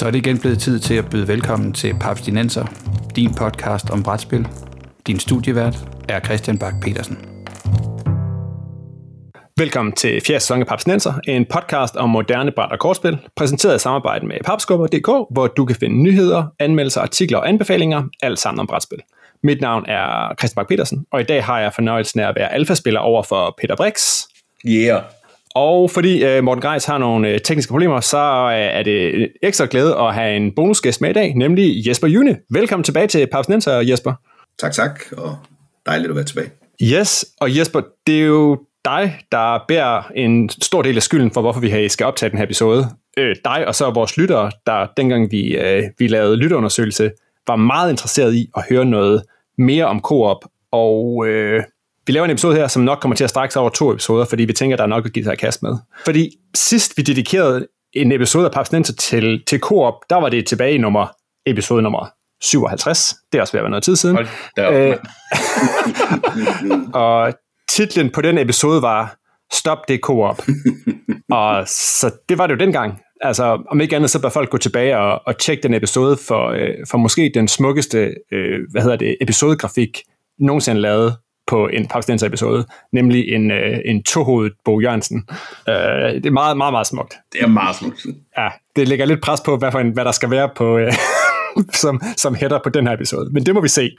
Så er det igen blevet tid til at byde velkommen til Papstinenser, din podcast om brætspil. Din studievært er Christian Bak petersen Velkommen til 4. sæson af Papstinenser, en podcast om moderne bræt- og kortspil, præsenteret i samarbejde med papskubber.dk, hvor du kan finde nyheder, anmeldelser, artikler og anbefalinger, alt sammen om brætspil. Mit navn er Christian Bak petersen og i dag har jeg fornøjelsen af at være alfaspiller over for Peter Brix. Yeah. Og fordi uh, Morten Greis har nogle uh, tekniske problemer, så uh, er det ekstra glæde at have en bonusgæst med i dag, nemlig Jesper June. Velkommen tilbage til Papsnenser, Jesper. Tak, tak, og dejligt at være tilbage. Yes, og Jesper, det er jo dig, der bærer en stor del af skylden for, hvorfor vi skal optage den her episode. Øh, dig og så vores lyttere, der dengang vi, øh, vi lavede lytterundersøgelse, var meget interesseret i at høre noget mere om Coop, og øh, vi laver en episode her, som nok kommer til at strække sig over to episoder, fordi vi tænker, der er nok at give sig kast med. Fordi sidst vi dedikerede en episode af Papsnenser til, til Coop, der var det tilbage i nummer, episode nummer 57. Det er også ved at være noget tid siden. Øh, og titlen på den episode var Stop det Coop. og så det var det jo dengang. Altså, om ikke andet, så bør folk gå tilbage og, og tjekke den episode for, øh, for måske den smukkeste, øh, hvad hedder det, episodegrafik nogensinde lavet på en Pakistanser episode, nemlig en, øh, en tohovedet Bo Jørgensen. Øh, det er meget, meget, meget smukt. Det er meget smukt. Ja, det lægger lidt pres på, hvad, for en, hvad der skal være på, øh, som, som header på den her episode. Men det må vi se.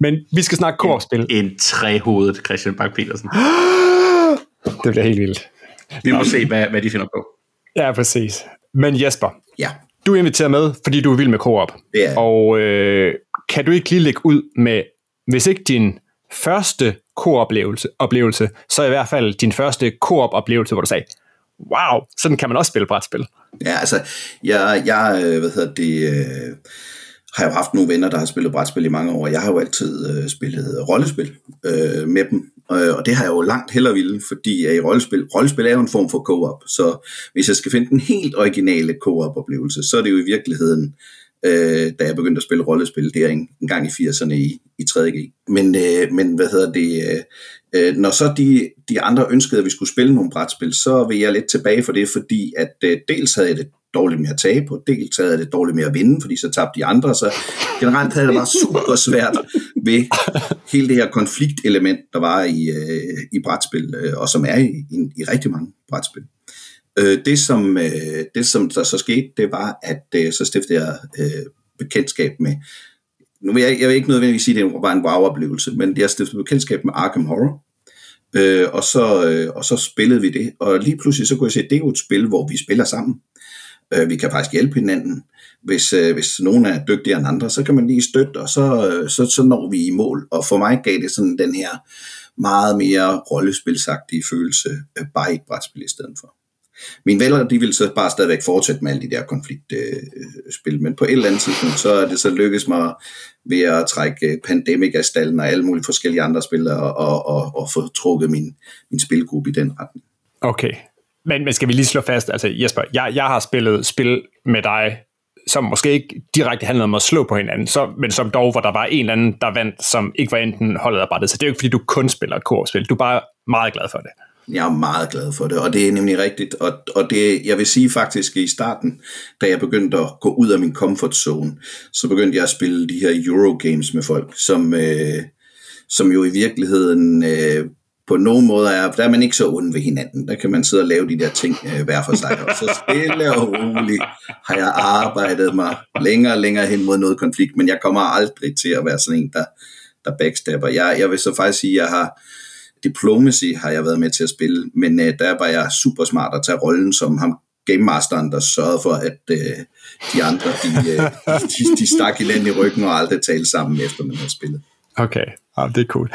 Men vi skal snakke koopspil. En, en trehovedet Christian Bak petersen Det bliver helt vildt. Vi må se, hvad, hvad de finder på. Ja, præcis. Men Jesper, ja. du er inviteret med, fordi du er vild med koop. Er Og øh, kan du ikke lige lægge ud med, hvis ikke din første kooplevelse, oplevelse, så i hvert fald din første koop-oplevelse, hvor du sagde, wow, sådan kan man også spille brætspil. Ja, altså, jeg, jeg øh, hvad hedder det, øh, har jo haft nogle venner, der har spillet brætspil i mange år. Jeg har jo altid øh, spillet rollespil øh, med dem, øh, og det har jeg jo langt hellere ville, fordi i rollespil, rollespil er jo en form for co-op, så hvis jeg skal finde den helt originale co-op-oplevelse, så er det jo i virkeligheden øh, da jeg begyndte at spille rollespil der en, en gang i 80'erne i, i 3G. Men, øh, men hvad hedder det, øh, øh, når så de, de andre ønskede, at vi skulle spille nogle brætspil, så vil jeg lidt tilbage for det, fordi at øh, dels havde jeg det dårligt med at tabe på, dels havde jeg det dårligt med at vinde, fordi så tabte de andre, så generelt havde det bare super svært ved hele det her konfliktelement, der var i, øh, i brætspil, øh, og som er i, i, i rigtig mange brætspil. Øh, det, som, øh, det, som der så skete, det var, at øh, så stiftede jeg øh, bekendtskab med, nu vil jeg, jeg vil ikke nødvendigvis sige, at det var en wow-oplevelse, men jeg stiftede bekendtskab med Arkham Horror, øh, og, så, øh, og så spillede vi det, og lige pludselig så kunne jeg se, at det er jo et spil, hvor vi spiller sammen. Øh, vi kan faktisk hjælpe hinanden. Hvis, øh, hvis nogen er dygtigere end andre, så kan man lige støtte, og så, øh, så, så når vi i mål. Og for mig gav det sådan den her meget mere rollespilsagtige følelse, øh, bare i et brætspil i stedet for. Mine venner, de vil så bare stadigvæk fortsætte med alle de der konfliktspil, øh, men på et eller andet tidspunkt, så er det så lykkedes mig ved at trække øh, Pandemic af stallen og alle mulige forskellige andre spil, og, og, og, og få trukket min, min spilgruppe i den retning. Okay, men, men skal vi lige slå fast, altså Jesper, jeg, jeg har spillet spil med dig, som måske ikke direkte handlede om at slå på hinanden, så, men som dog, hvor der var en eller anden, der vandt, som ikke var enten holdet af brættet. Så det er jo ikke, fordi du kun spiller koopspil. Du er bare meget glad for det. Jeg er meget glad for det, og det er nemlig rigtigt. Og, og det, jeg vil sige faktisk i starten, da jeg begyndte at gå ud af min comfort zone, så begyndte jeg at spille de her Eurogames med folk, som, øh, som jo i virkeligheden øh, på nogen måde er, der er man ikke så ond ved hinanden. Der kan man sidde og lave de der ting øh, hver for sig. Og så stille og roligt har jeg arbejdet mig længere og længere hen mod noget konflikt, men jeg kommer aldrig til at være sådan en, der, der backstabber. Jeg, jeg vil så faktisk sige, at jeg har Diplomacy har jeg været med til at spille, men øh, der var jeg super smart at tage rollen som ham Game Masteren, der sørgede for, at øh, de andre, de, øh, de, de stak hinanden i ryggen og aldrig talte sammen, efter man havde spillet. Okay, ja, det er cool.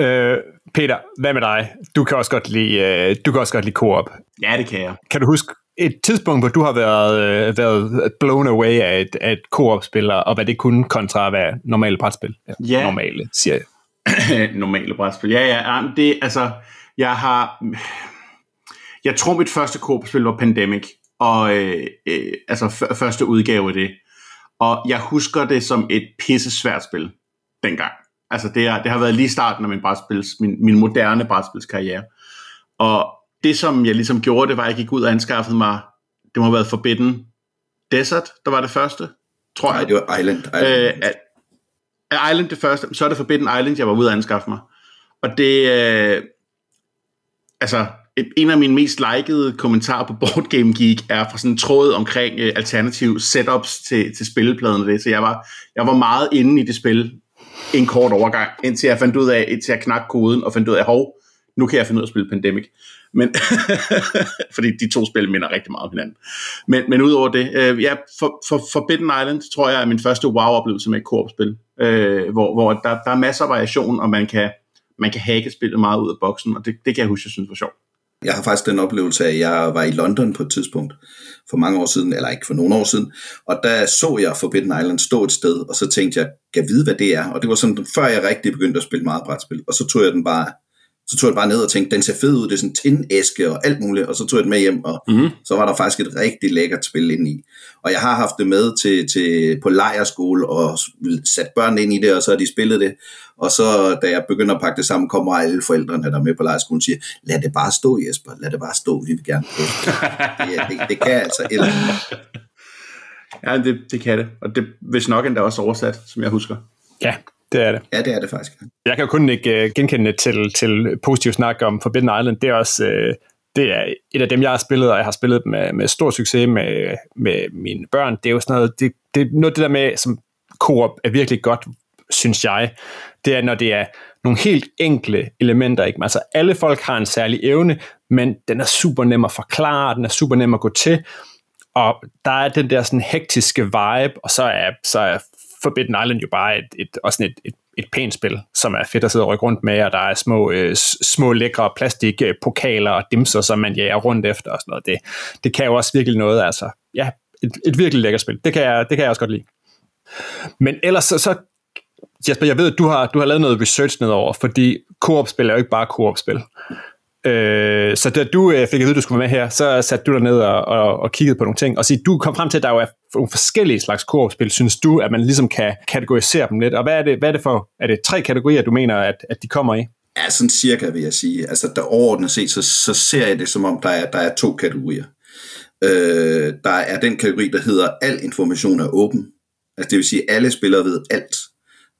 Øh, Peter, hvad med dig? Du kan også godt lide, øh, du kan også godt lide co-op. Ja, det kan jeg. Kan du huske et tidspunkt, hvor du har været, øh, været blown away af et, af et co-op-spil, og hvad det kunne kontra at være normale brætspil? Ja. ja. Normale, siger jeg. normale brætspil. Ja, ja, det, altså, jeg har, jeg tror mit første korpspil var Pandemic, og øh, øh, altså f- første udgave af det. Og jeg husker det som et pisse svært spil dengang. Altså det, er, det har været lige starten af min, brætspils, min, min moderne brætspilskarriere. Og det som jeg ligesom gjorde, det var, at jeg gik ud og anskaffede mig, det må have været Forbidden Desert, der var det første, tror Nej, jeg. det var Island. Island. Øh, Island det første, så er det Forbidden Island, jeg var ude at anskaffe mig. Og det, øh, altså, en af mine mest likede kommentarer på Board Game Geek er fra sådan en tråd omkring øh, alternative setups til, til spillepladen og det. Så jeg var, jeg var meget inde i det spil en kort overgang, indtil jeg fandt ud af, indtil jeg knakte koden og fandt ud af, hov, nu kan jeg finde ud af at spille Pandemic. Men, fordi de to spil minder rigtig meget om hinanden. Men, men udover det, øh, ja, for, for Forbidden Island tror jeg er min første wow-oplevelse med et koop-spil, øh, hvor, hvor der, der er masser af variation, og man kan, man kan hacke spillet meget ud af boksen, og det, det kan jeg huske, jeg synes var sjovt. Jeg har faktisk den oplevelse af, at jeg var i London på et tidspunkt for mange år siden, eller ikke for nogle år siden, og der så jeg Forbidden Island stå et sted, og så tænkte jeg, kan vide, hvad det er? Og det var sådan, før jeg rigtig begyndte at spille meget brætspil, og så tog jeg den bare så tog jeg bare ned og tænkte, den ser fed ud, det er sådan en tindæske og alt muligt, og så tog jeg den med hjem, og mm-hmm. så var der faktisk et rigtig lækkert spil ind i. Og jeg har haft det med til, til på lejerskole og sat børn ind i det, og så har de spillet det. Og så da jeg begynder at pakke det sammen, kommer alle forældrene, der er med på lejerskolen, og siger, lad det bare stå Jesper, lad det bare stå, vi vil gerne prøve det. Det, det kan altså eller Ja, det, det kan det. Og det hvis nok endda også oversat, som jeg husker. Ja, det er det. Ja, det er det faktisk. Jeg kan jo kun ikke uh, genkende til, til positiv snak om Forbidden Island. Det er også uh, det er et af dem, jeg har spillet, og jeg har spillet med, med stor succes med, med mine børn. Det er jo sådan noget, det, det er noget det der med, som Coop er virkelig godt, synes jeg, det er, når det er nogle helt enkle elementer. Ikke? Altså, alle folk har en særlig evne, men den er super nem at forklare, den er super nem at gå til, og der er den der sådan hektiske vibe, og så er, så er Forbidden Island jo bare et, et, også et, et, et pænt spil, som er fedt at sidde og rykke rundt med, og der er små, øh, små lækre plastikpokaler og dimser, som man jager rundt efter og sådan noget. Det, det kan jo også virkelig noget, altså. Ja, et, et virkelig lækkert spil. Det kan, jeg, det kan jeg også godt lide. Men ellers så, så Jesper, jeg ved, at du har, du har lavet noget research nedover, fordi koop-spil er jo ikke bare koop-spil. Øh, så da du øh, fik at vide, at du skulle være med her, så satte du dig ned og, og, og kiggede på nogle ting, og så du kom frem til, at der jo er nogle forskellige slags koopspil, Synes du, at man ligesom kan kategorisere dem lidt? Og hvad er det, hvad er det for? Er det tre kategorier, du mener, at, at de kommer i? Ja, sådan cirka vil jeg sige. Altså der overordnet set, så, så ser jeg det som om, der er, der er to kategorier. Øh, der er den kategori, der hedder, al information er åben. Altså det vil sige, alle spillere ved alt,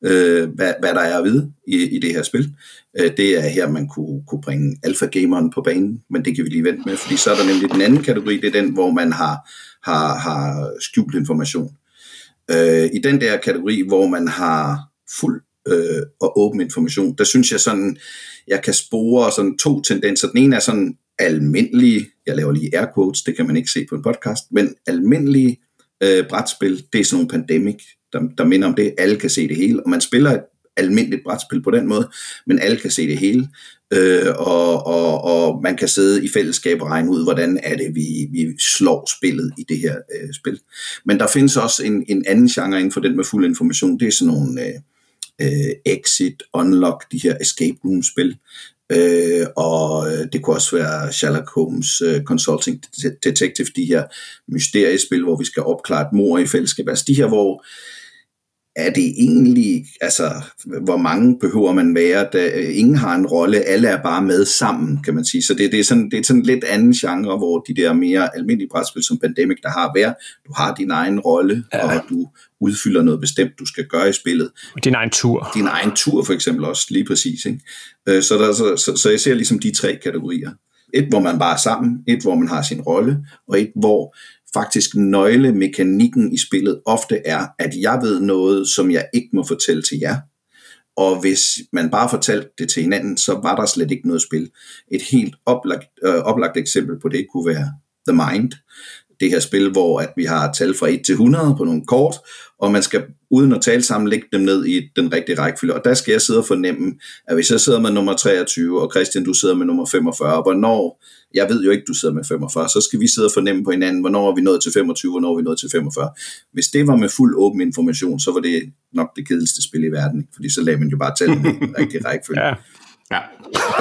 øh, hvad, hvad der er at vide i, i det her spil. Øh, det er her, man kunne, kunne bringe alfa-gameren på banen, men det kan vi lige vente med, fordi så er der nemlig den anden kategori, det er den, hvor man har, har, har skjult information. Øh, I den der kategori, hvor man har fuld øh, og åben information, der synes jeg sådan, jeg kan spore sådan to tendenser. Den ene er sådan almindelige, jeg laver lige air quotes, det kan man ikke se på en podcast, men almindelige øh, brætspil, det er sådan nogle pandemic, der, der minder om det, alle kan se det hele, og man spiller et almindeligt brætspil på den måde, men alle kan se det hele, øh, og, og, og man kan sidde i fællesskab og regne ud, hvordan er det, vi, vi slår spillet i det her øh, spil. Men der findes også en, en anden genre inden for den med fuld information, det er sådan nogle øh, øh exit, unlock, de her escape room spil, Øh, og øh, det kunne også være Sherlock Holmes øh, Consulting Detective, de her mysteriespil, hvor vi skal opklare et mor i fællesskab. Altså de her, hvor er det egentlig, altså hvor mange behøver man være, da ingen har en rolle, alle er bare med sammen, kan man sige. Så det, det, er, sådan, det er sådan lidt anden genre, hvor de der mere almindelige brætspil som Pandemic, der har hver, du har din egen rolle, ja. og du udfylder noget bestemt, du skal gøre i spillet. Din egen tur. Din egen tur for eksempel også, lige præcis. Ikke? Så, der, så, så, så jeg ser ligesom de tre kategorier. Et, hvor man bare er sammen, et, hvor man har sin rolle, og et, hvor faktisk nøglemekanikken i spillet ofte er, at jeg ved noget, som jeg ikke må fortælle til jer. Og hvis man bare fortalte det til hinanden, så var der slet ikke noget spil. Et helt oplagt, øh, oplagt eksempel på det kunne være The Mind. Det her spil, hvor at vi har tal fra 1 til 100 på nogle kort, og man skal uden at tale sammen lægge dem ned i den rigtige rækkefølge. Og der skal jeg sidde og fornemme, at hvis jeg sidder med nummer 23, og Christian, du sidder med nummer 45, hvornår jeg ved jo ikke, du sidder med 45, så skal vi sidde og fornemme på hinanden, hvornår er vi nået til 25, hvornår er vi nået til 45. Hvis det var med fuld åben information, så var det nok det kedeligste spil i verden, fordi så lagde man jo bare tallene i den rigtige rækkefølge. Ja. Ja.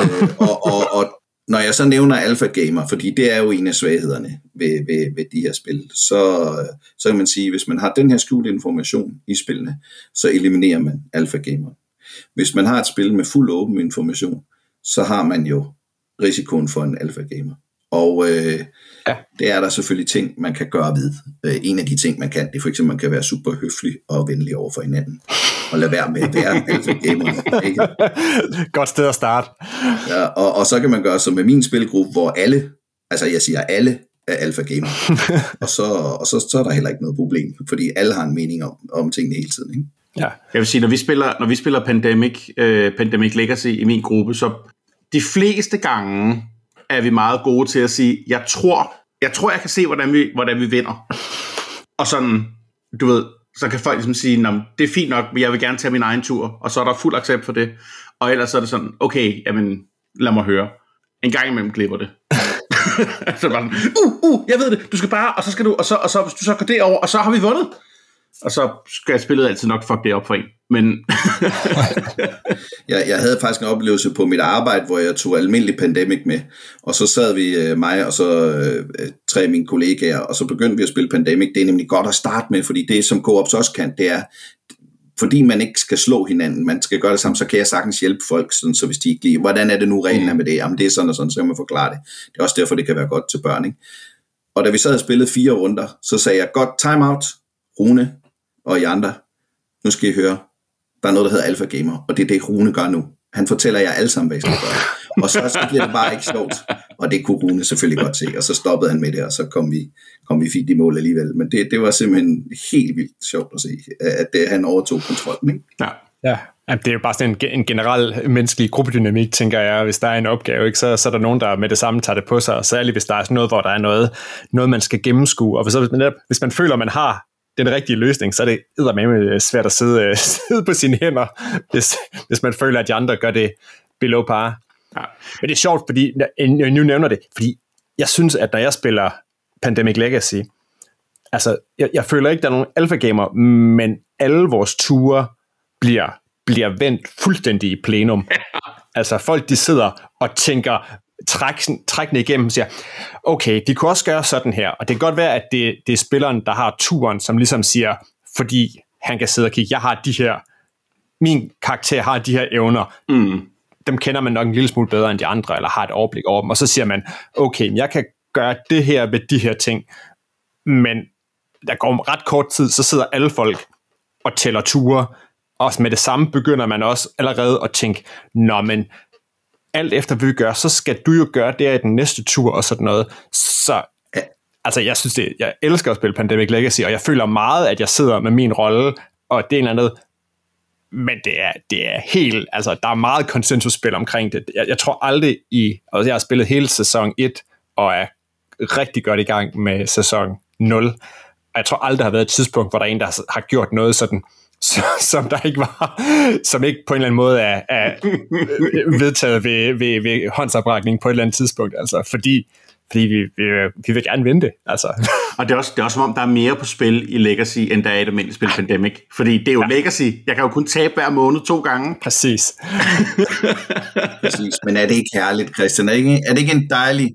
Øh, og, og, og når jeg så nævner Alpha Gamer, fordi det er jo en af svaghederne ved, ved, ved de her spil, så, så kan man sige, hvis man har den her skjulte information i spillene, så eliminerer man Alpha Gamer. Hvis man har et spil med fuld åben information, så har man jo risikoen for en alfa gamer. Og øh, ja. det er der selvfølgelig ting, man kan gøre ved. Øh, en af de ting, man kan, det er for eksempel, man kan være super høflig og venlig over for hinanden. Og lade være med at være alfa gamer. Ikke? Godt sted at starte. Ja, og, og så kan man gøre som med min spilgruppe, hvor alle, altså jeg siger alle, er alfa gamer. og så, og så, så er der heller ikke noget problem, fordi alle har en mening om, om tingene hele tiden. Ikke? Ja. Jeg vil sige, når vi spiller, når vi spiller Pandemic, øh, Pandemic Legacy i min gruppe, så de fleste gange er vi meget gode til at sige, jeg tror, jeg tror, jeg kan se, hvordan vi, hvordan vi vinder. Og sådan, du ved, så kan folk ligesom sige, det er fint nok, men jeg vil gerne tage min egen tur, og så er der fuld accept for det. Og ellers så er det sådan, okay, jamen, lad mig høre. En gang imellem glipper det. så bare sådan, uh, uh, jeg ved det, du skal bare, og så skal du, og så, og så hvis du så går derover, og så har vi vundet. Og så skal jeg spillet altid nok fuck det op for en. Men jeg, jeg havde faktisk en oplevelse på mit arbejde, hvor jeg tog almindelig pandemic med, og så sad vi, øh, mig og så øh, tre af mine kollegaer, og så begyndte vi at spille pandemic. Det er nemlig godt at starte med, fordi det som co-ops også kan, det er, fordi man ikke skal slå hinanden, man skal gøre det sammen, så kan jeg sagtens hjælpe folk, sådan, så hvis de ikke lige, hvordan er det nu reglen er med det? Jamen det er sådan og sådan, så kan man forklare det. Det er også derfor, det kan være godt til børn. Ikke? Og da vi sad og spillede fire runder, så sagde jeg, godt time out, Rune og I andre, nu skal I høre, der er noget, der hedder Alpha Gamer, og det er det, Rune gør nu. Han fortæller jer alle sammen, hvad I skal gøre. Og så, så bliver det bare ikke sjovt. Og det kunne Rune selvfølgelig godt se. Og så stoppede han med det, og så kom vi, kom vi fint i mål alligevel. Men det, det var simpelthen helt vildt sjovt at se, at det, han overtog kontrollen. Ikke? Ja. Ja, det er jo bare sådan en, en generel menneskelig gruppedynamik, tænker jeg. Hvis der er en opgave, ikke, så, så er der nogen, der med det samme tager det på sig. Særligt hvis der er sådan noget, hvor der er noget, noget man skal gennemskue. Og hvis, hvis, man, hvis man føler, man har den rigtige løsning, så er det med svært at sidde, sidde på sine hænder, hvis, hvis man føler, at de andre gør det below par. Ja. Men det er sjovt, fordi jeg nu nævner det, fordi jeg synes, at når jeg spiller Pandemic Legacy, altså, jeg, jeg føler ikke, der er nogen alpha gamer, men alle vores ture bliver, bliver vendt fuldstændig i plenum. altså, folk de sidder og tænker, træk, træk den igennem og siger, okay, de kunne også gøre sådan her, og det kan godt være, at det, det er spilleren, der har turen, som ligesom siger, fordi han kan sidde og kigge, jeg har de her, min karakter har de her evner, mm. dem kender man nok en lille smule bedre end de andre, eller har et overblik over dem, og så siger man, okay, jeg kan gøre det her ved de her ting, men der går ret kort tid, så sidder alle folk og tæller ture, og med det samme begynder man også allerede at tænke, nå, men alt efter hvad vi gør, så skal du jo gøre det i den næste tur og sådan noget. Så altså, jeg synes det, jeg elsker at spille Pandemic Legacy, og jeg føler meget, at jeg sidder med min rolle, og det er en eller andet, men det er, det er helt, altså, der er meget konsensusspil omkring det. Jeg, jeg tror aldrig i, altså, jeg har spillet hele sæson 1, og er rigtig godt i gang med sæson 0, og jeg tror aldrig, der har været et tidspunkt, hvor der er en, der har gjort noget sådan som der ikke var, som ikke på en eller anden måde er, er vedtaget ved, ved, ved håndsoprækning på et eller andet tidspunkt, altså, fordi, fordi vi, vi, vi vil gerne vinde det. Altså. Og det er, også, det er også som om, der er mere på spil i Legacy, end der er i et almindeligt spil Pandemic. Fordi det er jo ja. Legacy. Jeg kan jo kun tabe hver måned to gange. Præcis. Præcis. Men er det ikke herligt, Christian? Er det ikke, er det ikke en dejlig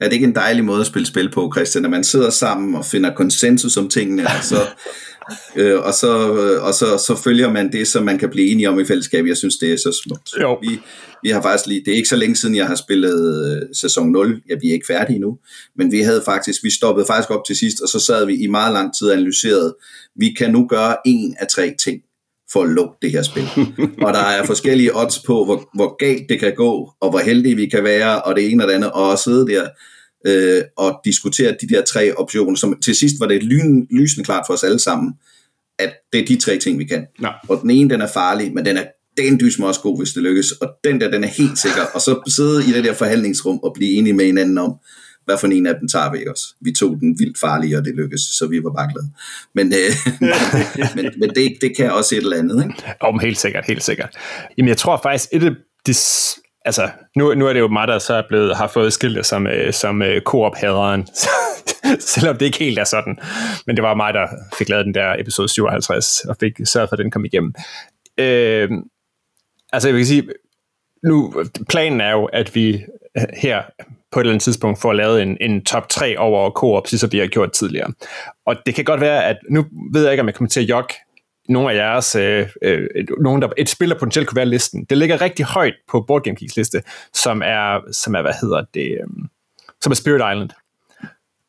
er det ikke en dejlig måde at spille spil på, Christian, at man sidder sammen og finder konsensus om tingene, og så øh, og, så, øh, og så, så følger man det, som man kan blive enige om i fællesskab. Jeg synes, det er så smukt. Jo. Vi, vi har faktisk lige, det er ikke så længe siden, jeg har spillet øh, sæson 0. Ja, vi er ikke færdige nu. Men vi havde faktisk, vi stoppede faktisk op til sidst, og så sad vi i meget lang tid og analyserede, vi kan nu gøre en af tre ting for at lukke det her spil. og der er forskellige odds på, hvor, hvor galt det kan gå, og hvor heldige vi kan være, og det ene og det andet, og at sidde der øh, og diskutere de der tre optioner, som til sidst var det lyn, lysende klart for os alle sammen, at det er de tre ting, vi kan. Ja. Og den ene, den er farlig, men den er den dysmer også god, hvis det lykkes, og den der, den er helt sikker, og så sidde i det der forhandlingsrum og blive enige med hinanden om, hvad for en af dem tager vi også. Vi tog den vildt farlige, og det lykkedes, så vi var bare glade. Men, øh, men, men det, det kan også et eller andet, ikke? Om helt sikkert, helt sikkert. Jamen, jeg tror faktisk, et af de altså, nu, nu er det jo mig, der så er blevet, har fået skilt som, øh, som øh, koop-haderen, selvom det ikke helt er sådan. Men det var mig, der fik lavet den der episode 57, og fik sørget for, at den kom igennem. Øh, altså, jeg vil sige, nu, planen er jo, at vi her på et eller andet tidspunkt får lavet en, en top 3 over koop, så ligesom vi har gjort tidligere. Og det kan godt være, at nu ved jeg ikke, om jeg kommer til at jogge nogle af jeres, øh, øh, nogen der, et spil, der potentielt kunne være listen. Det ligger rigtig højt på Board Game Geeks liste, som er, som er hvad hedder det, øh, som er Spirit Island.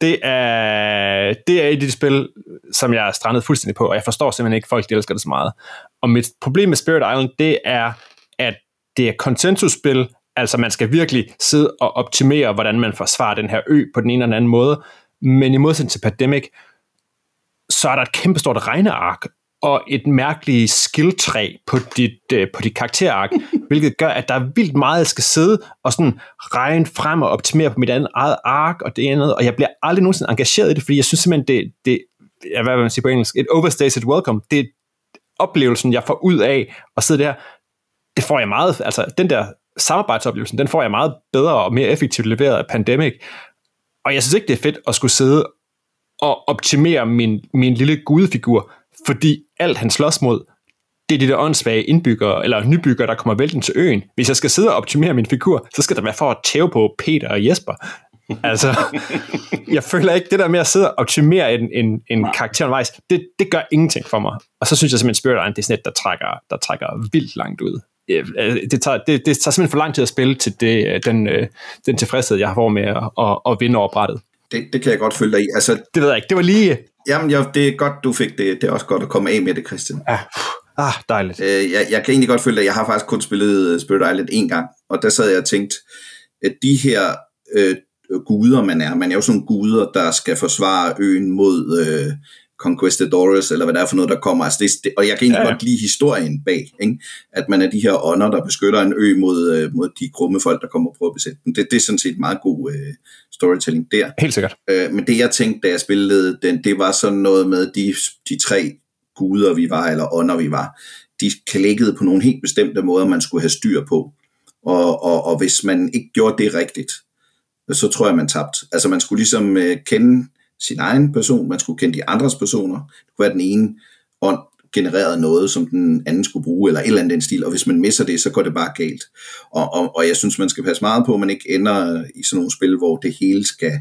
Det er, det er et af de spil, som jeg er strandet fuldstændig på, og jeg forstår simpelthen ikke, folk de elsker det så meget. Og mit problem med Spirit Island, det er, at det er konsensusspil, altså man skal virkelig sidde og optimere, hvordan man forsvarer den her ø på den ene eller anden måde, men i modsætning til Pandemic, så er der et kæmpestort regneark, og et mærkeligt skilltræ på dit, øh, på dit karakterark, hvilket gør, at der er vildt meget, jeg skal sidde og sådan regne frem og optimere på mit andet eget ark og det andet, og jeg bliver aldrig nogensinde engageret i det, fordi jeg synes simpelthen, det, det ja, hvad vil man sige på engelsk, et overstated welcome, det er oplevelsen, jeg får ud af at sidde der, det får jeg meget, altså den der samarbejdsoplevelsen, den får jeg meget bedre og mere effektivt leveret af Pandemic, og jeg synes ikke, det er fedt at skulle sidde og optimere min, min lille gudefigur, fordi alt han slås mod, det er de der åndssvage indbyggere, eller nybyggere, der kommer vælten til øen. Hvis jeg skal sidde og optimere min figur, så skal der være for at tæve på Peter og Jesper. altså, jeg føler ikke, det der med at sidde og optimere en, en, en karakter undervejs, det, det gør ingenting for mig. Og så synes jeg simpelthen, Spirit Island, det er sådan et, der trækker, der trækker vildt langt ud. Øh, det tager, det, det tager simpelthen for lang tid at spille til det, den, øh, den tilfredshed, jeg har med at, at, at vinde over brættet. Det, det kan jeg godt følge dig i. Altså, det ved jeg ikke. Det var lige... Jamen, ja, det er godt, du fik det. Det er også godt at komme af med det, Christian. Ja. Ah, dejligt. Øh, jeg, jeg kan egentlig godt føle, at jeg har faktisk kun spillet Spirit Island en gang, og der sad jeg og tænkte, at de her øh, guder, man er, man er jo sådan guder, der skal forsvare øen mod øh, Conquistadores, eller hvad det er for noget, der kommer. Altså det, det, og jeg kan egentlig ja, ja. godt lide historien bag, ikke? at man er de her ånder, der beskytter en ø mod, øh, mod de grumme folk, der kommer og prøver at besætte den. Det, det er sådan set meget god øh, storytelling der. Helt sikkert. Øh, men det jeg tænkte, da jeg spillede den, det var sådan noget med de, de tre guder, vi var, eller ånder, vi var. De klikkede på nogle helt bestemte måder, man skulle have styr på. Og, og, og hvis man ikke gjorde det rigtigt, så tror jeg, man tabte. Altså man skulle ligesom øh, kende sin egen person, man skulle kende de andres personer. Det kunne være den ene ånd genererede noget, som den anden skulle bruge, eller et eller andet den stil, og hvis man misser det, så går det bare galt. Og, og, og jeg synes, man skal passe meget på, at man ikke ender i sådan nogle spil, hvor det hele skal,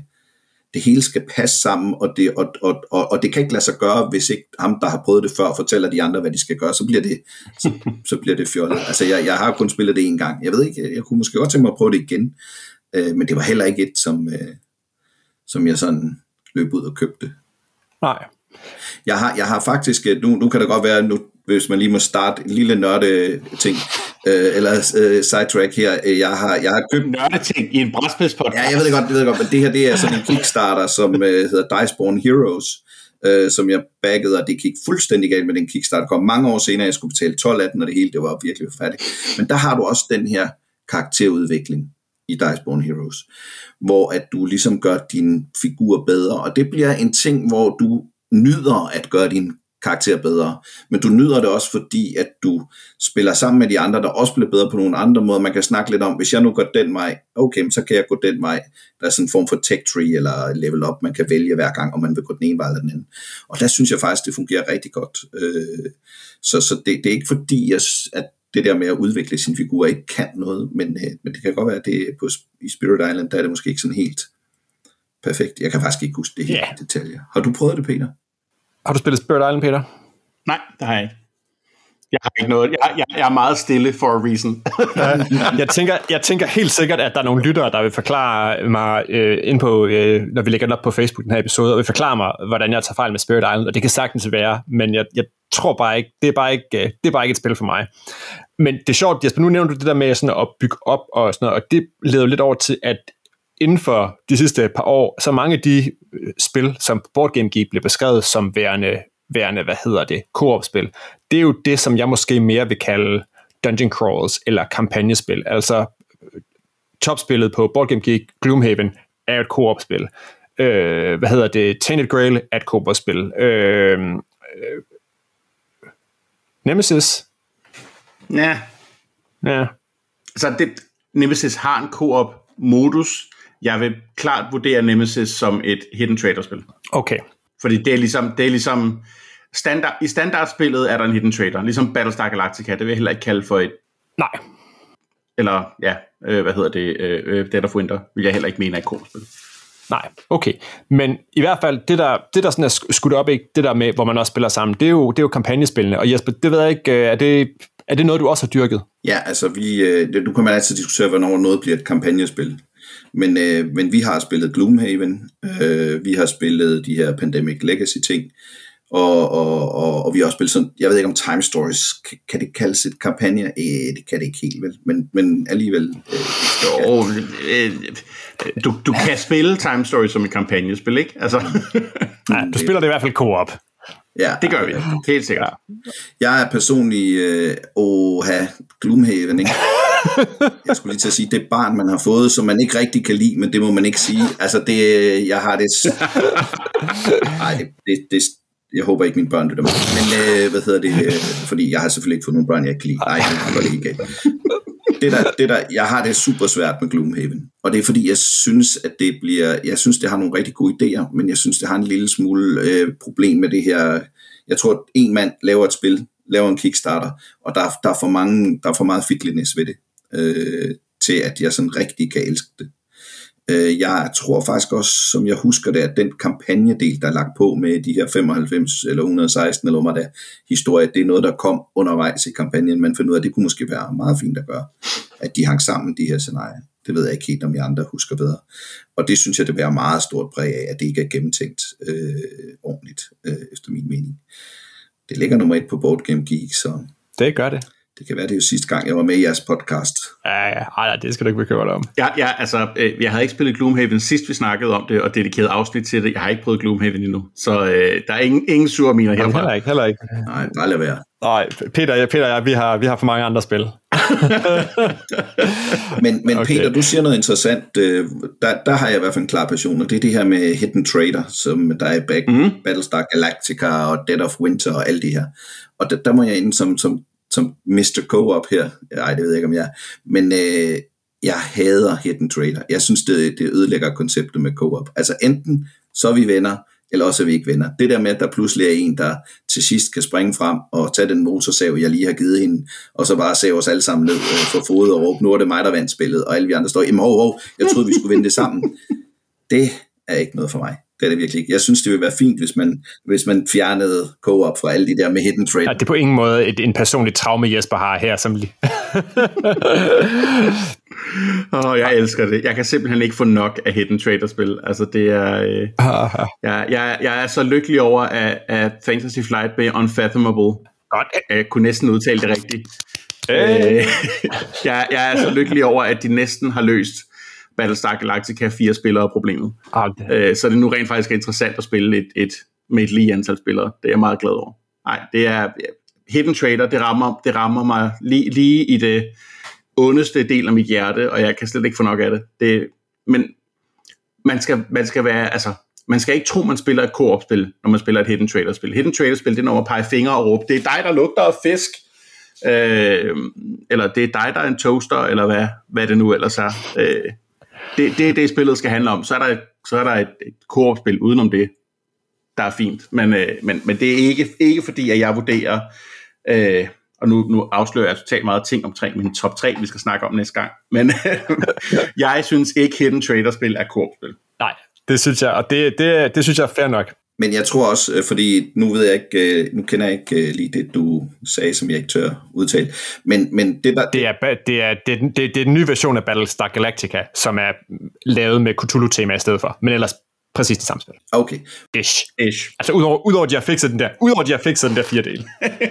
det hele skal passe sammen, og det, og, og, og, og det kan ikke lade sig gøre, hvis ikke ham, der har prøvet det før, fortæller de andre, hvad de skal gøre, så bliver det, så, så bliver det fjollet. Altså, jeg, jeg har kun spillet det en gang. Jeg ved ikke, jeg kunne måske godt tænke mig at prøve det igen, øh, men det var heller ikke et, som, øh, som jeg sådan løb ud og købte. Nej. Jeg har, jeg har faktisk, nu, nu kan det godt være, nu, hvis man lige må starte en lille nørde ting, øh, eller øh, sidetrack her, jeg har, jeg har købt... Nørdeting i en brætspilspodcast. Ja, jeg ved det godt, jeg ved det godt, men det her, det er sådan en Kickstarter, som øh, hedder Diceborn Heroes, øh, som jeg baggede, og det gik fuldstændig galt med den Kickstarter. kom mange år senere, jeg skulle betale 12 af den, og det hele, det var virkelig færdigt. Men der har du også den her karakterudvikling i Diceborn Heroes, hvor at du ligesom gør din figur bedre, og det bliver en ting, hvor du nyder at gøre din karakter bedre, men du nyder det også fordi, at du spiller sammen med de andre, der også bliver bedre på nogle andre måder. Man kan snakke lidt om, hvis jeg nu går den vej, okay, så kan jeg gå den vej. Der er sådan en form for tech tree eller level up, man kan vælge hver gang, om man vil gå den ene vej eller den anden. Og der synes jeg faktisk, det fungerer rigtig godt. Øh, så så det, det er ikke fordi, at det der med at udvikle sin figur ikke kan noget, men, øh, men det kan godt være, at det på, i Spirit Island, der er det måske ikke sådan helt perfekt. Jeg kan faktisk ikke huske det helt yeah. detaljer. Har du prøvet det, Peter? Har du spillet Spirit Island, Peter? Nej, det har jeg ikke. Jeg har ikke noget. Jeg, jeg, jeg er meget stille for a reason. jeg, tænker, jeg tænker helt sikkert, at der er nogle lyttere, der vil forklare mig, øh, ind på, øh, når vi lægger den op på Facebook, den her episode, og vil forklare mig, hvordan jeg tager fejl med Spirit Island, og det kan sagtens være, men jeg, jeg tror bare ikke, det er bare ikke, øh, det er bare ikke et spil for mig. Men det er sjovt, Jesper, nu nævnte du det der med sådan at bygge op og sådan noget, og det leder lidt over til, at inden for de sidste par år, så mange af de øh, spil, som Board Game Geek blev beskrevet som værende, værende hvad hedder det, koopspil det er jo det, som jeg måske mere vil kalde dungeon crawls eller kampagnespil. Altså topspillet på Board Game Geek, Gloomhaven, er et koop-spil. Øh, hvad hedder det? Tainted Grail er et koop-spil. Øh, øh, Nemesis. Ja. Ja. Så det, Nemesis har en koop modus. Jeg vil klart vurdere Nemesis som et hidden trader-spil. Okay. Fordi det er ligesom, det er ligesom standard, i standardspillet er der en hidden trader, ligesom Battlestar Galactica, det vil jeg heller ikke kalde for et... Nej. Eller, ja, øh, hvad hedder det, øh, øh Dead of Winter, vil jeg heller ikke mene er et kortspil. Nej, okay. Men i hvert fald, det der, det der sådan er skudt op, ikke? det der med, hvor man også spiller sammen, det er jo, det er jo kampagnespillene. Og Jesper, det ved jeg ikke, øh, er det, er det noget, du også har dyrket? Ja, altså vi, øh, du kan man altid diskutere, hvornår noget bliver et kampagnespil. Men, øh, men vi har spillet Gloomhaven, øh, vi har spillet de her Pandemic Legacy ting, og, og, og, og vi har også spillet sådan, jeg ved ikke om Time Stories, kan, kan det kaldes et kampagne? Øh, det kan det ikke helt vel, men, men alligevel. Øh, jo, øh, du, du kan spille Time Stories som et kampagnespil, ikke? Altså. Nej, du spiller det i hvert fald co-op. Ja, det gør vi, helt sikkert. Jeg er personlig, øh, oha, Gloomhaven, ikke? jeg skulle lige til at sige, det barn, man har fået, som man ikke rigtig kan lide, men det må man ikke sige. Altså, det, jeg har det... Nej, det, det, det, jeg håber ikke, mine børn lytter med. Men øh, hvad hedder det? Øh, fordi jeg har selvfølgelig ikke fået nogen børn, jeg kan lide. Nej, det var det galt. det der, det der, jeg har det super svært med Gloomhaven. Og det er fordi, jeg synes, at det bliver, jeg synes, det har nogle rigtig gode idéer, men jeg synes, det har en lille smule øh, problem med det her. Jeg tror, at en mand laver et spil, laver en Kickstarter, og der, der, er, for mange, der er for meget fitliness ved det, øh, til at jeg sådan rigtig kan elske det. Øh, jeg tror faktisk også, som jeg husker det, at den kampagnedel, der er lagt på med de her 95 eller 116 eller hvad der historie, det er noget, der kom undervejs i kampagnen. Man finder ud af, at det kunne måske være meget fint at gøre, at de hang sammen, de her scenarier. Det ved jeg ikke helt, om jeg andre husker bedre. Og det synes jeg, det bærer meget stort præg af, at det ikke er gennemtænkt øh, ordentligt, øh, efter min mening. Det ligger nummer et på Board Game Geek, så... Det gør det. Det kan være, det er jo sidste gang, jeg var med i jeres podcast. Ja, ja. Ej, det skal du ikke bekymre dig om. Ja, ja, altså, øh, jeg havde ikke spillet Gloomhaven sidst, vi snakkede om det, og dedikeret afsnit til det. Jeg har ikke prøvet Gloomhaven endnu, så øh, der er ingen, ingen sure miner herfra. Heller ikke, heller ikke. Nej, bare lad være. Nej, Peter, Peter og jeg, vi har, vi har for mange andre spil. men men okay. Peter, du siger noget interessant. Øh, der, der har jeg i hvert fald en klar passion, og det er det her med Hidden Trader, som der er i mm. Battlestar Galactica og Dead of Winter og alle de her. Og der, der må jeg ind som, som som Mr. Co-op her. Nej, det ved jeg ikke, om jeg er. Men øh, jeg hader Hidden Trader. Jeg synes, det, det ødelægger konceptet med co-op. Altså enten så er vi venner, eller også er vi ikke venner. Det der med, at der pludselig er en, der til sidst kan springe frem og tage den motorsav, jeg lige har givet hende, og så bare save os alle sammen ned øh, for fod og råbe, nu er det mig, der vandt spillet, og alle vi andre står, jamen hov, hov, jeg troede, vi skulle vinde det sammen. Det er ikke noget for mig. Det er det virkelig ikke. Jeg synes, det ville være fint, hvis man, hvis man fjernede co-op fra alle de der med hidden trade. Ja, det er på ingen måde et, en personlig traume, Jesper har her. Som oh, jeg elsker det. Jeg kan simpelthen ikke få nok af hidden trader-spil. Altså, det er... Øh, jeg, jeg, jeg er så lykkelig over, at, at Fantasy Flight Bay Unfathomable Godt. Jeg kunne næsten udtale det rigtigt. Hey. Øh, jeg, jeg er så lykkelig over, at de næsten har løst Battlestar Galactica fire spillere problemet. Okay. Øh, så det nu rent faktisk er interessant at spille et, et, med et lige antal spillere. Det er jeg meget glad over. Nej, det er Hidden Trader, det rammer, det rammer mig lige, lige i det ondeste del af mit hjerte, og jeg kan slet ikke få nok af det. det men man skal, man skal være, altså, man skal ikke tro, man spiller et koop-spil, når man spiller et Hidden Trader-spil. Hidden Trader-spil, det er når man peger fingre og råber, det er dig, der lugter af fisk, øh, eller det er dig, der er en toaster, eller hvad, hvad det nu ellers er. Øh, det, det, det spillet skal handle om. Så er der et, så er der et, et koopspil udenom det, der er fint. Men, øh, men, men det er ikke, ikke fordi, at jeg vurderer, øh, og nu, nu afslører jeg totalt meget ting omkring min top 3, vi skal snakke om næste gang. Men jeg synes ikke Hidden Trader-spil er koopspil. Nej, det synes jeg, og det, det, det synes jeg er fair nok. Men jeg tror også, øh, fordi nu ved jeg ikke, øh, nu kender jeg ikke øh, lige det, du sagde, som jeg ikke tør udtale, men, men det der... Det er, det, er, det, er, det, det er den nye version af Battlestar Galactica, som er lavet med Cthulhu-tema i stedet for, men ellers præcis det samme spil. Okay. Ish. Ish. Altså udover, udover de har fikset den der, udover de har fikset den der fire del.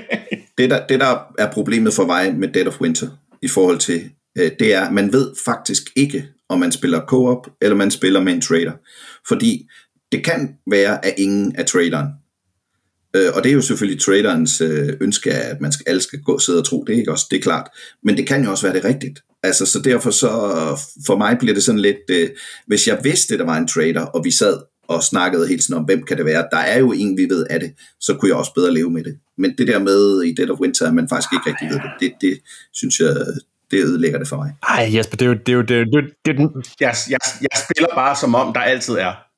det, der, det der er problemet for mig med Dead of Winter, i forhold til, det er, at man ved faktisk ikke, om man spiller co-op, eller man spiller med en trader. Fordi det kan være, at ingen er traderen. Øh, og det er jo selvfølgelig traderens øh, ønske at man skal, alle skal gå sidde og tro, det er ikke også, det er klart. Men det kan jo også være det rigtigt. Altså, så derfor så, for mig bliver det sådan lidt, øh, hvis jeg vidste, der var en trader, og vi sad og snakkede helt sådan om, hvem kan det være, der er jo en, vi ved af det, så kunne jeg også bedre leve med det. Men det der med i Dead of Winter, at man faktisk ikke rigtig ved det, det, det synes jeg, det ødelægger det for mig. Ej Jesper, det er jo, det er jo, det er jo, det er jo jeg, jeg, jeg spiller bare som om, der altid er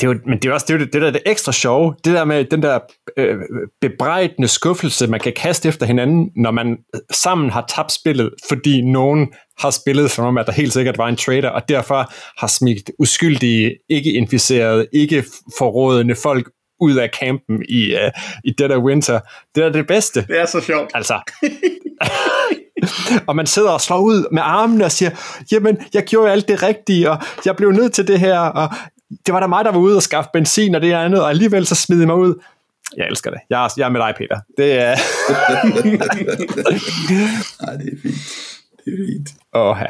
det er jo, men det er også det, er det, det der det ekstra sjove, det der med den der øh, bebrejdende skuffelse, man kan kaste efter hinanden, når man sammen har tabt spillet, fordi nogen har spillet som om, at der helt sikkert var en trader, og derfor har smidt uskyldige, ikke inficerede, ikke forrådende folk ud af campen i, uh, i Dead of Winter. Det er det bedste. Det er så sjovt. Altså. og man sidder og slår ud med armene og siger, jamen, jeg gjorde alt det rigtige, og jeg blev nødt til det her, og det var da mig, der var ude og skaffe benzin og det andet, og alligevel så smed mig ud. Jeg elsker det. Jeg er, jeg er med dig, Peter. Det er... Nej, det er fint. Det er fint. Åh, ja.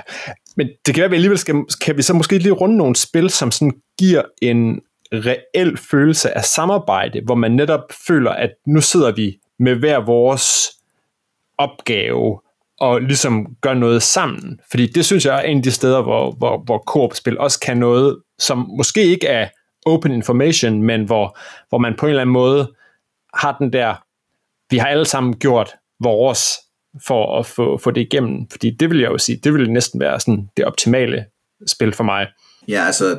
Men det kan være, at vi alligevel skal, kan vi så måske lige runde nogle spil, som sådan giver en reel følelse af samarbejde, hvor man netop føler, at nu sidder vi med hver vores opgave, og ligesom gør noget sammen. Fordi det synes jeg er en af de steder, hvor, hvor, hvor koop-spil også kan noget, som måske ikke er open information, men hvor, hvor man på en eller anden måde har den der, vi har alle sammen gjort vores for at få, få det igennem. Fordi det vil jeg jo sige, det ville næsten være sådan det optimale spil for mig. Ja, altså,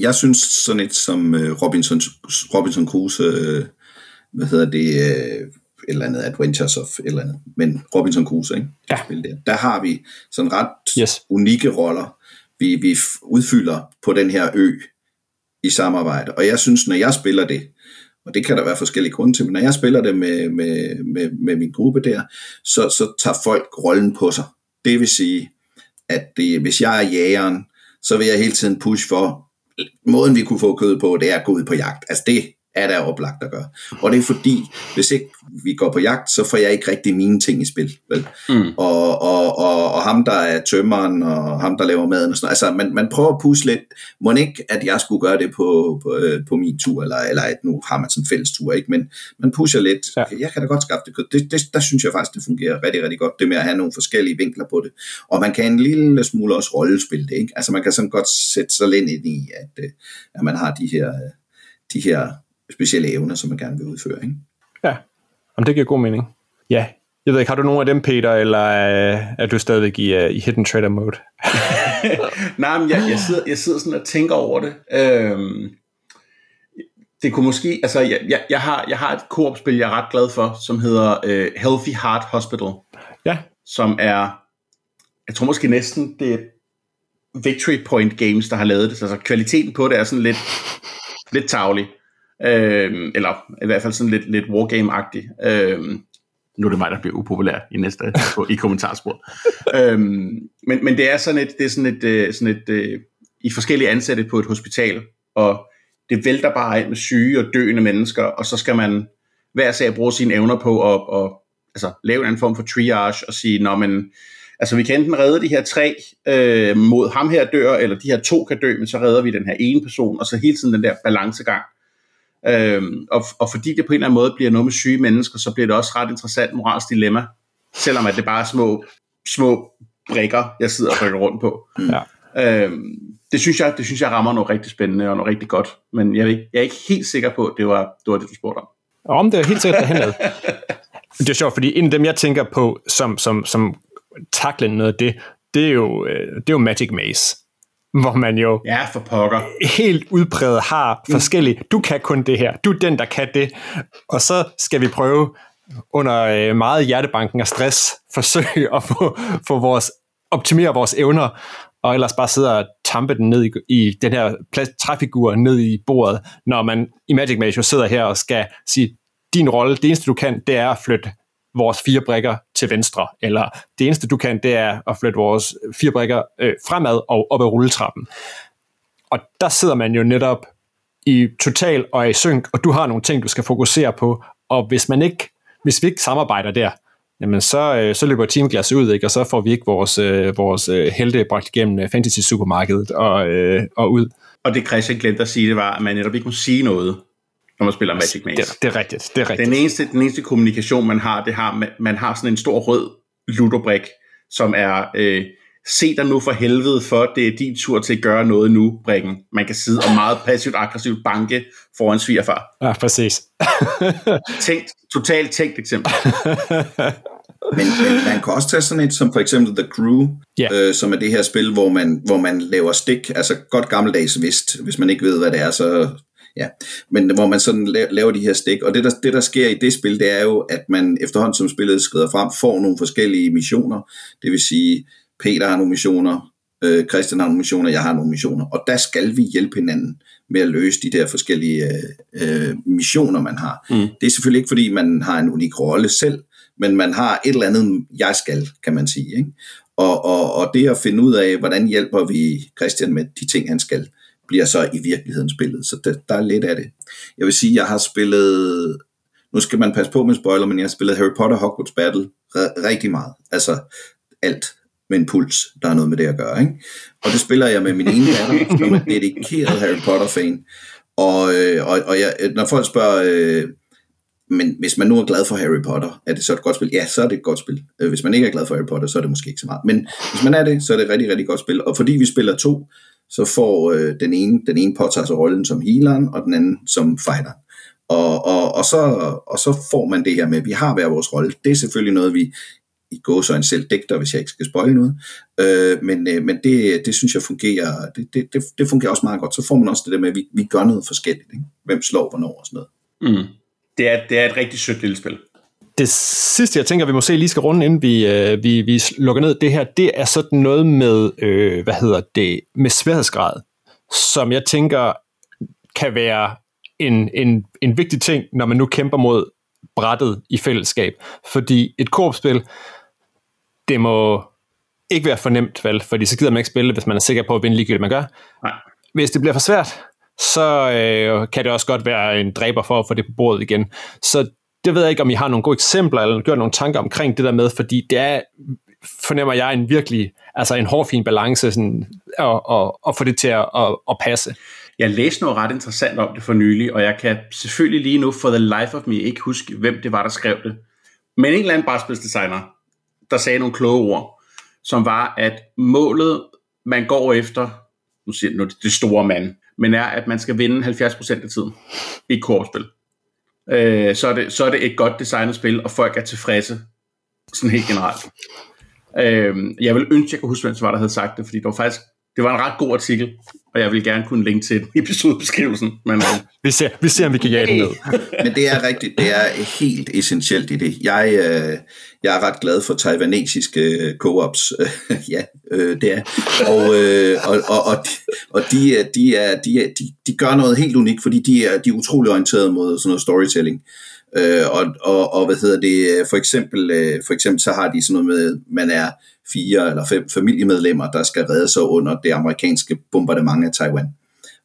jeg synes sådan et som øh, Robinson, Robinson Crusoe, øh, hvad hedder det, øh, eller andet Adventures of et eller andet, men Robinson Crusoe, ikke? Ja. Der. der har vi sådan ret Yes. unikke roller, vi, vi udfylder på den her ø i samarbejde. Og jeg synes, når jeg spiller det, og det kan der være forskellige grunde til, men når jeg spiller det med, med, med, med min gruppe der, så, så tager folk rollen på sig. Det vil sige, at det, hvis jeg er jægeren, så vil jeg hele tiden push for, måden vi kunne få kød på, det er at gå ud på jagt. Altså det er der oplagt at gøre. Og det er fordi, hvis ikke vi går på jagt, så får jeg ikke rigtig mine ting i spil. Vel? Mm. Og, og, og, og ham, der er tømmeren, og ham, der laver maden og sådan noget. Altså, man, man prøver at pushe lidt. Må ikke, at jeg skulle gøre det på, på, øh, på min tur, eller, eller at nu har man sådan en fælles tur, ikke? Men man pusher lidt. Ja. Jeg kan da godt skaffe det. Det, det, der synes jeg faktisk, det fungerer rigtig, rigtig godt, det med at have nogle forskellige vinkler på det. Og man kan en lille smule også rollespille det, ikke? Altså, man kan sådan godt sætte sig lidt ind i, at, øh, at man har de her, øh, de her specielle evner, som man gerne vil udføre, ikke? Ja, om det giver god mening. Ja, jeg ved ikke, har du nogen af dem, Peter, eller er, er du stadigvæk i, uh, i hidden trader mode? Nej, men jeg, jeg, sidder, jeg sidder sådan og tænker over det. Øhm, det kunne måske, altså jeg, jeg, jeg, har, jeg har et koopspil, jeg er ret glad for, som hedder øh, Healthy Heart Hospital, Ja, som er, jeg tror måske næsten, det er Victory Point Games, der har lavet det, så altså, kvaliteten på det er sådan lidt, lidt tavlig. Øhm, eller i hvert fald sådan lidt, lidt wargame-agtig. Øhm, nu er det mig, der bliver upopulær i næste på, i kommentarsporet. øhm, men, men det er sådan et, det er sådan et, øh, sådan et øh, i forskellige ansatte på et hospital, og det vælter bare ind med syge og døende mennesker, og så skal man hver sag bruge sine evner på at, at altså, lave en anden form for triage og sige, nå men, altså vi kan enten redde de her tre øh, mod ham her dør, eller de her to kan dø, men så redder vi den her ene person, og så hele tiden den der balancegang. Øhm, og, og fordi det på en eller anden måde bliver noget med syge mennesker, så bliver det også ret interessant moralsk dilemma, selvom at det bare er små, små brikker, jeg sidder og rykker rundt på. Ja. Øhm, det, synes jeg, det synes jeg rammer noget rigtig spændende og noget rigtig godt, men jeg er ikke, jeg er ikke helt sikker på, at det var det, var det du spurgte om. om det er helt sikkert derhen ad. Det er sjovt, fordi en af dem, jeg tænker på, som, som, som takler noget af det, det er jo, øh, det er jo Magic Maze, hvor man jo Ja, for pokker. helt udpræget har forskellige, du kan kun det her, du er den, der kan det, og så skal vi prøve under øh, meget hjertebanken og stress, forsøge at få, få vores, optimere vores evner, og ellers bare sidde og tampe den ned i, i den her træfigur ned i bordet, når man i Magic Mage jo sidder her og skal sige, din rolle, det eneste du kan, det er at flytte vores fire brikker til venstre, eller det eneste du kan, det er at flytte vores fire brikker øh, fremad og op ad rulletrappen. Og der sidder man jo netop i total og er i synk, og du har nogle ting, du skal fokusere på, og hvis man ikke, hvis vi ikke samarbejder der, jamen så, øh, så løber teamglas ud, ikke? og så får vi ikke vores, øh, vores øh, helte bragt igennem øh, fantasy-supermarkedet og, øh, og ud. Og det Christian glemte at sige, det var, at man netop ikke må sige noget, når man spiller Magic Maze. Det, det er rigtigt, det er rigtigt. Den eneste, den eneste kommunikation, man har, det har, man, man har sådan en stor rød ludobrik, som er, øh, se dig nu for helvede for, det er din tur til at gøre noget nu, brikken. Man kan sidde og meget passivt-aggressivt banke foran svigerfar. Ja, præcis. Tænkt, totalt tænkt eksempel. Men, men man kan også tage sådan et som for eksempel The Crew, Ja. øh, som er det her spil, hvor man, hvor man laver stik, altså godt gammeldags vist, hvis man ikke ved, hvad det er, så ja, men hvor man sådan la- laver de her stik, og det der, det der sker i det spil, det er jo, at man efterhånden som spillet skrider frem, får nogle forskellige missioner, det vil sige, Peter har nogle missioner, øh, Christian har nogle missioner, jeg har nogle missioner, og der skal vi hjælpe hinanden med at løse de der forskellige øh, øh, missioner, man har. Mm. Det er selvfølgelig ikke, fordi man har en unik rolle selv, men man har et eller andet, jeg skal, kan man sige. Ikke? Og, og, og det at finde ud af, hvordan hjælper vi Christian med de ting, han skal, bliver så i virkeligheden spillet. Så der, der er lidt af det. Jeg vil sige, jeg har spillet, nu skal man passe på med spoiler, men jeg har spillet Harry Potter Hogwarts Battle rigtig meget. Altså alt med en puls, der er noget med det at gøre. Ikke? Og det spiller jeg med min ene datter, som er dedikeret Harry Potter-fan. Og, øh, og, og jeg, når folk spørger, øh, men hvis man nu er glad for Harry Potter, er det så et godt spil? Ja, så er det et godt spil. Øh, hvis man ikke er glad for Harry Potter, så er det måske ikke så meget. Men hvis man er det, så er det et rigtig, rigtig godt spil. Og fordi vi spiller to, så får øh, den ene, den ene påtager sig altså rollen som healeren, og den anden som fighter. Og, og, og, så, og så får man det her med, at vi har hver vores rolle. Det er selvfølgelig noget, vi i går så en selv digter, hvis jeg ikke skal spoil noget. Øh, men øh, men det, det synes jeg fungerer, det, det, det, det fungerer også meget godt. Så får man også det der med, at vi, vi gør noget forskelligt. Ikke? Hvem slår hvornår og sådan noget. Mm. Det, er, det er et rigtig sødt lille spil. Det sidste, jeg tænker, vi måske lige skal runde, inden vi, øh, vi, vi lukker ned det her, det er sådan noget med, øh, hvad hedder det, med sværhedsgrad, som jeg tænker kan være en, en, en vigtig ting, når man nu kæmper mod brættet i fællesskab. Fordi et korpsspil, det må ikke være for nemt, vel? Fordi så gider man ikke spille, hvis man er sikker på at vinde ligegyldigt, man gør. Nej. Hvis det bliver for svært, så øh, kan det også godt være en dræber for at få det på bordet igen. Så det ved jeg ikke, om I har nogle gode eksempler, eller gjort nogle tanker omkring det der med, fordi det er, fornemmer jeg, en virkelig, altså en hårfin balance, sådan, at, at, at få det til at, at, at passe. Jeg læste noget ret interessant om det for nylig, og jeg kan selvfølgelig lige nu for the life of me ikke huske, hvem det var, der skrev det. Men en eller anden barspilsdesigner, der sagde nogle kloge ord, som var, at målet, man går efter, nu siger nu det store mand, men er, at man skal vinde 70% af tiden i kortspil. Øh, så, er det, så er det et godt designet spil, og folk er tilfredse, sådan helt generelt. Øh, jeg vil ønske, at jeg kunne huske, hvem det var, der havde sagt det, fordi det var faktisk det var en ret god artikel, og jeg vil gerne kunne linke til den i episodebeskrivelsen. Men, uh... vi, ser, vi ser, om vi kan jage den ned. men det er rigtigt. Det er helt essentielt i det. Jeg, øh, jeg er ret glad for taiwanesiske øh, co-ops. ja, øh, det er. Og, øh, og, og, og, de, og de, de, er, de, er, de, de gør noget helt unikt, fordi de er, de er utrolig orienteret mod sådan noget storytelling. Øh, og, og, og hvad hedder det, for eksempel, øh, for eksempel så har de sådan noget med, man er fire eller fem familiemedlemmer, der skal redde sig under det amerikanske bombardement af Taiwan.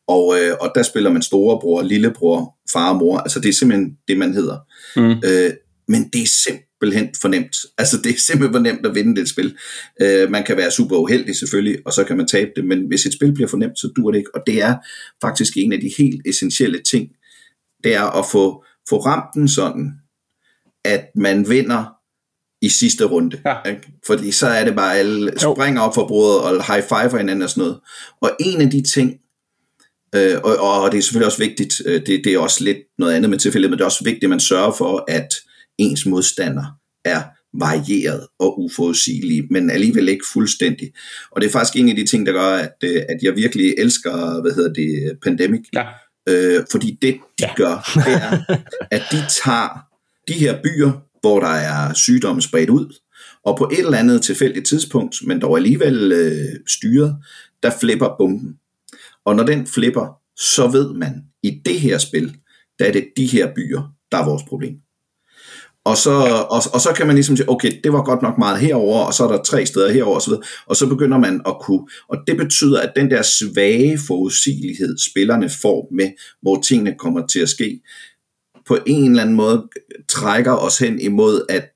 Og, øh, og der spiller man storebror, lillebror, far og mor. Altså det er simpelthen det, man hedder. Mm. Øh, men det er simpelthen for nemt. Altså det er simpelthen for nemt at vinde det spil. Øh, man kan være super uheldig selvfølgelig, og så kan man tabe det, men hvis et spil bliver for nemt, så dur det ikke. Og det er faktisk en af de helt essentielle ting, det er at få, få ramt den sådan, at man vinder i sidste runde. Ja. Ikke? Fordi så er det bare, alle springer op for bordet og high five hinanden og sådan noget. Og en af de ting, øh, og, og det er selvfølgelig også vigtigt, øh, det, det er også lidt noget andet med tilfældet, men det er også vigtigt, at man sørger for, at ens modstander er varieret og uforudsigelig, men alligevel ikke fuldstændig. Og det er faktisk en af de ting, der gør, at, øh, at jeg virkelig elsker, hvad hedder det, Pandemic. Ja. Øh, fordi det, de ja. gør, det er, at de tager de her byer, hvor der er sygdomme spredt ud, og på et eller andet tilfældigt tidspunkt, men dog alligevel øh, styret, der flipper bomben. Og når den flipper, så ved man, i det her spil, der er det de her byer, der er vores problem. Og så, og, og så kan man ligesom sige, okay, det var godt nok meget herover, og så er der tre steder herover osv., og så begynder man at kunne, og det betyder, at den der svage forudsigelighed, spillerne får med, hvor tingene kommer til at ske, på en eller anden måde trækker os hen imod, at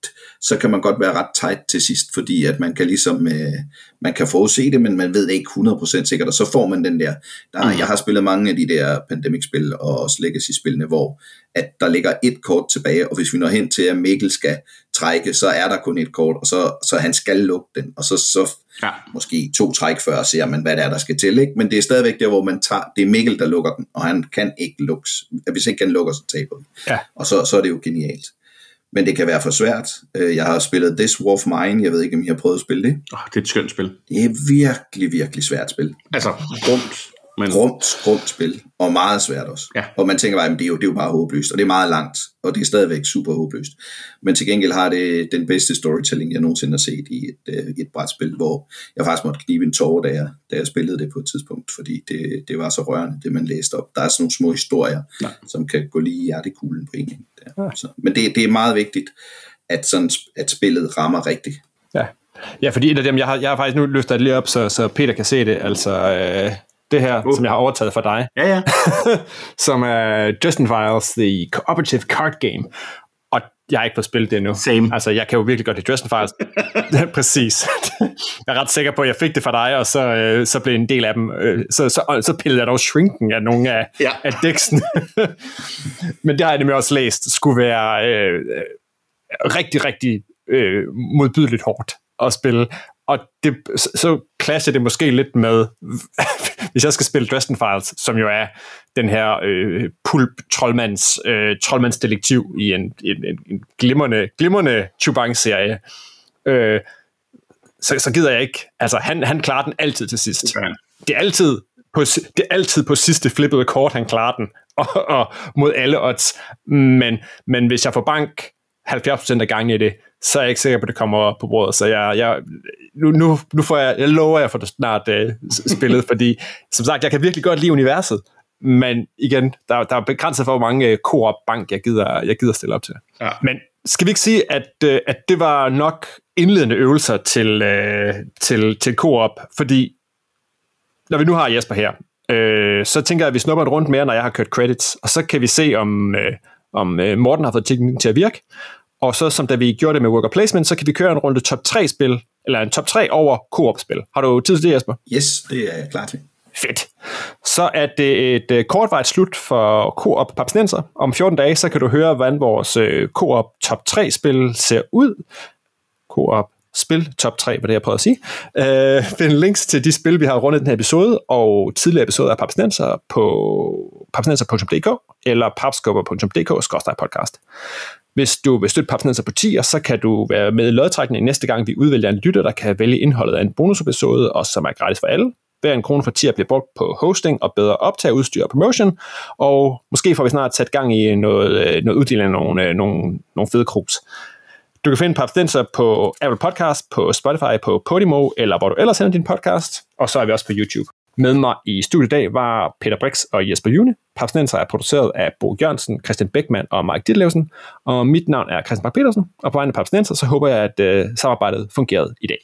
så kan man godt være ret tight til sidst, fordi at man kan ligesom, øh, man kan forudse det, men man ved ikke 100% sikkert, og så får man den der, der mm. jeg har spillet mange af de der Pandemic-spil, og også Legacy-spillene, hvor at der ligger et kort tilbage, og hvis vi når hen til, at Mikkel skal trække, så er der kun et kort, og så, så han skal lukke den, og så, så ja. måske to træk før ser man, hvad det er, der skal til, ikke? men det er stadigvæk der, hvor man tager, det er Mikkel, der lukker den, og han kan ikke lukkes. Hvis ikke han lukker, så taber vi. Ja. Og så, så er det jo genialt men det kan være for svært. Øh, jeg har spillet This War of Mine, jeg ved ikke, om I har prøvet at spille det. Oh, det er et skønt spil. Det er virkelig, virkelig svært spil. Altså, rumt. Men... Rumt, rumt spil, og meget svært også. Ja. Og man tænker bare, at det er, jo, det er jo bare håbløst, og det er meget langt, og det er stadigvæk super håbløst. Men til gengæld har det den bedste storytelling, jeg nogensinde har set i et, øh, et brætspil, hvor jeg faktisk måtte knibe en tår, da jeg, da jeg spillede det på et tidspunkt, fordi det, det var så rørende, det man læste op. Der er sådan nogle små historier, ja. som kan gå lige i hjertekuglen på en. Der. Ja. Så, men det, det er meget vigtigt, at, sådan, at spillet rammer rigtigt. Ja. ja, fordi et af dem, jeg har, jeg har faktisk nu løftet det lige op, så, så Peter kan se det, altså øh, det her, uh. som jeg har overtaget fra dig, Ja, ja. som er Justin Files, The Cooperative Card Game. Og jeg har ikke fået spillet det endnu. Same. Altså, jeg kan jo virkelig godt lide Justin Files. Præcis. jeg er ret sikker på, at jeg fik det fra dig, og så, øh, så blev en del af dem. Øh, så, så, så pillede jeg dog shrinken af nogle af, Ja. af dæksen. Men det har jeg nemlig også læst, skulle være øh, rigtig, rigtig øh, modbydeligt hårdt at spille. Og det, så, så clasher det måske lidt med, hvis jeg skal spille Dresden Files, som jo er den her øh, pulp troldmands, øh, troldmandsdetektiv i en, en, en, en glimrende, glimrende Chubang-serie, øh, så, så gider jeg ikke. Altså, han, han klarer den altid til sidst. Ja. Det er altid på, det er altid på sidste flippede kort, han klarer den, og, og mod alle odds. Men, men hvis jeg får bank 70% af gangen i det, så er jeg ikke sikker på, at det kommer på bordet. Så jeg, jeg, nu, nu, nu får jeg, jeg lover, jeg får det snart uh, spillet, fordi som sagt, jeg kan virkelig godt lide universet, men igen, der, der er begrænset for, hvor mange uh, co-op bank, jeg gider, jeg gider stille op til. Ja. Men skal vi ikke sige, at, øh, at det var nok indledende øvelser til, øh, til, til co-op, fordi når vi nu har Jesper her, øh, så tænker jeg, at vi snupper et rundt mere, når jeg har kørt credits, og så kan vi se, om, øh, om øh, Morten har fået teknikken til at virke, og så som da vi gjorde det med worker placement, så kan vi køre en runde top 3 spil, eller en top 3 over co-op spil. Har du tid til det, Jesper? Yes, det er jeg klar til. Fedt. Så er det et øh, kortvejt slut for Coop Papsnenser. Om 14 dage, så kan du høre, hvordan vores øh, Coop top 3-spil ser ud. Coop spil top 3, hvad det jeg prøver at sige. Øh, find links til de spil, vi har rundet i den her episode, og tidligere episoder af Papsnenser på papsnenser.dk eller papskubber.dk-podcast. Hvis du vil støtte Papsnenser på 10, så kan du være med i lodtrækningen næste gang, vi udvælger en lytter, der kan vælge indholdet af en bonusepisode, og som er gratis for alle. Hver en krone for 10 bliver brugt på hosting og bedre optageudstyr og promotion, og måske får vi snart sat gang i noget, øh, noget uddeling af nogle, øh, nogle, nogle fede krus. Du kan finde Papsnenser på Apple Podcast, på Spotify, på Podimo, eller hvor du ellers sender din podcast, og så er vi også på YouTube. Med mig i studiet i dag var Peter Brix og Jesper June. Papsnenser er produceret af Bo Jørgensen, Christian Beckmann og Mike Ditlevsen, og mit navn er Christian Bak petersen og på vegne af Papsnenser, så håber jeg, at øh, samarbejdet fungerede i dag.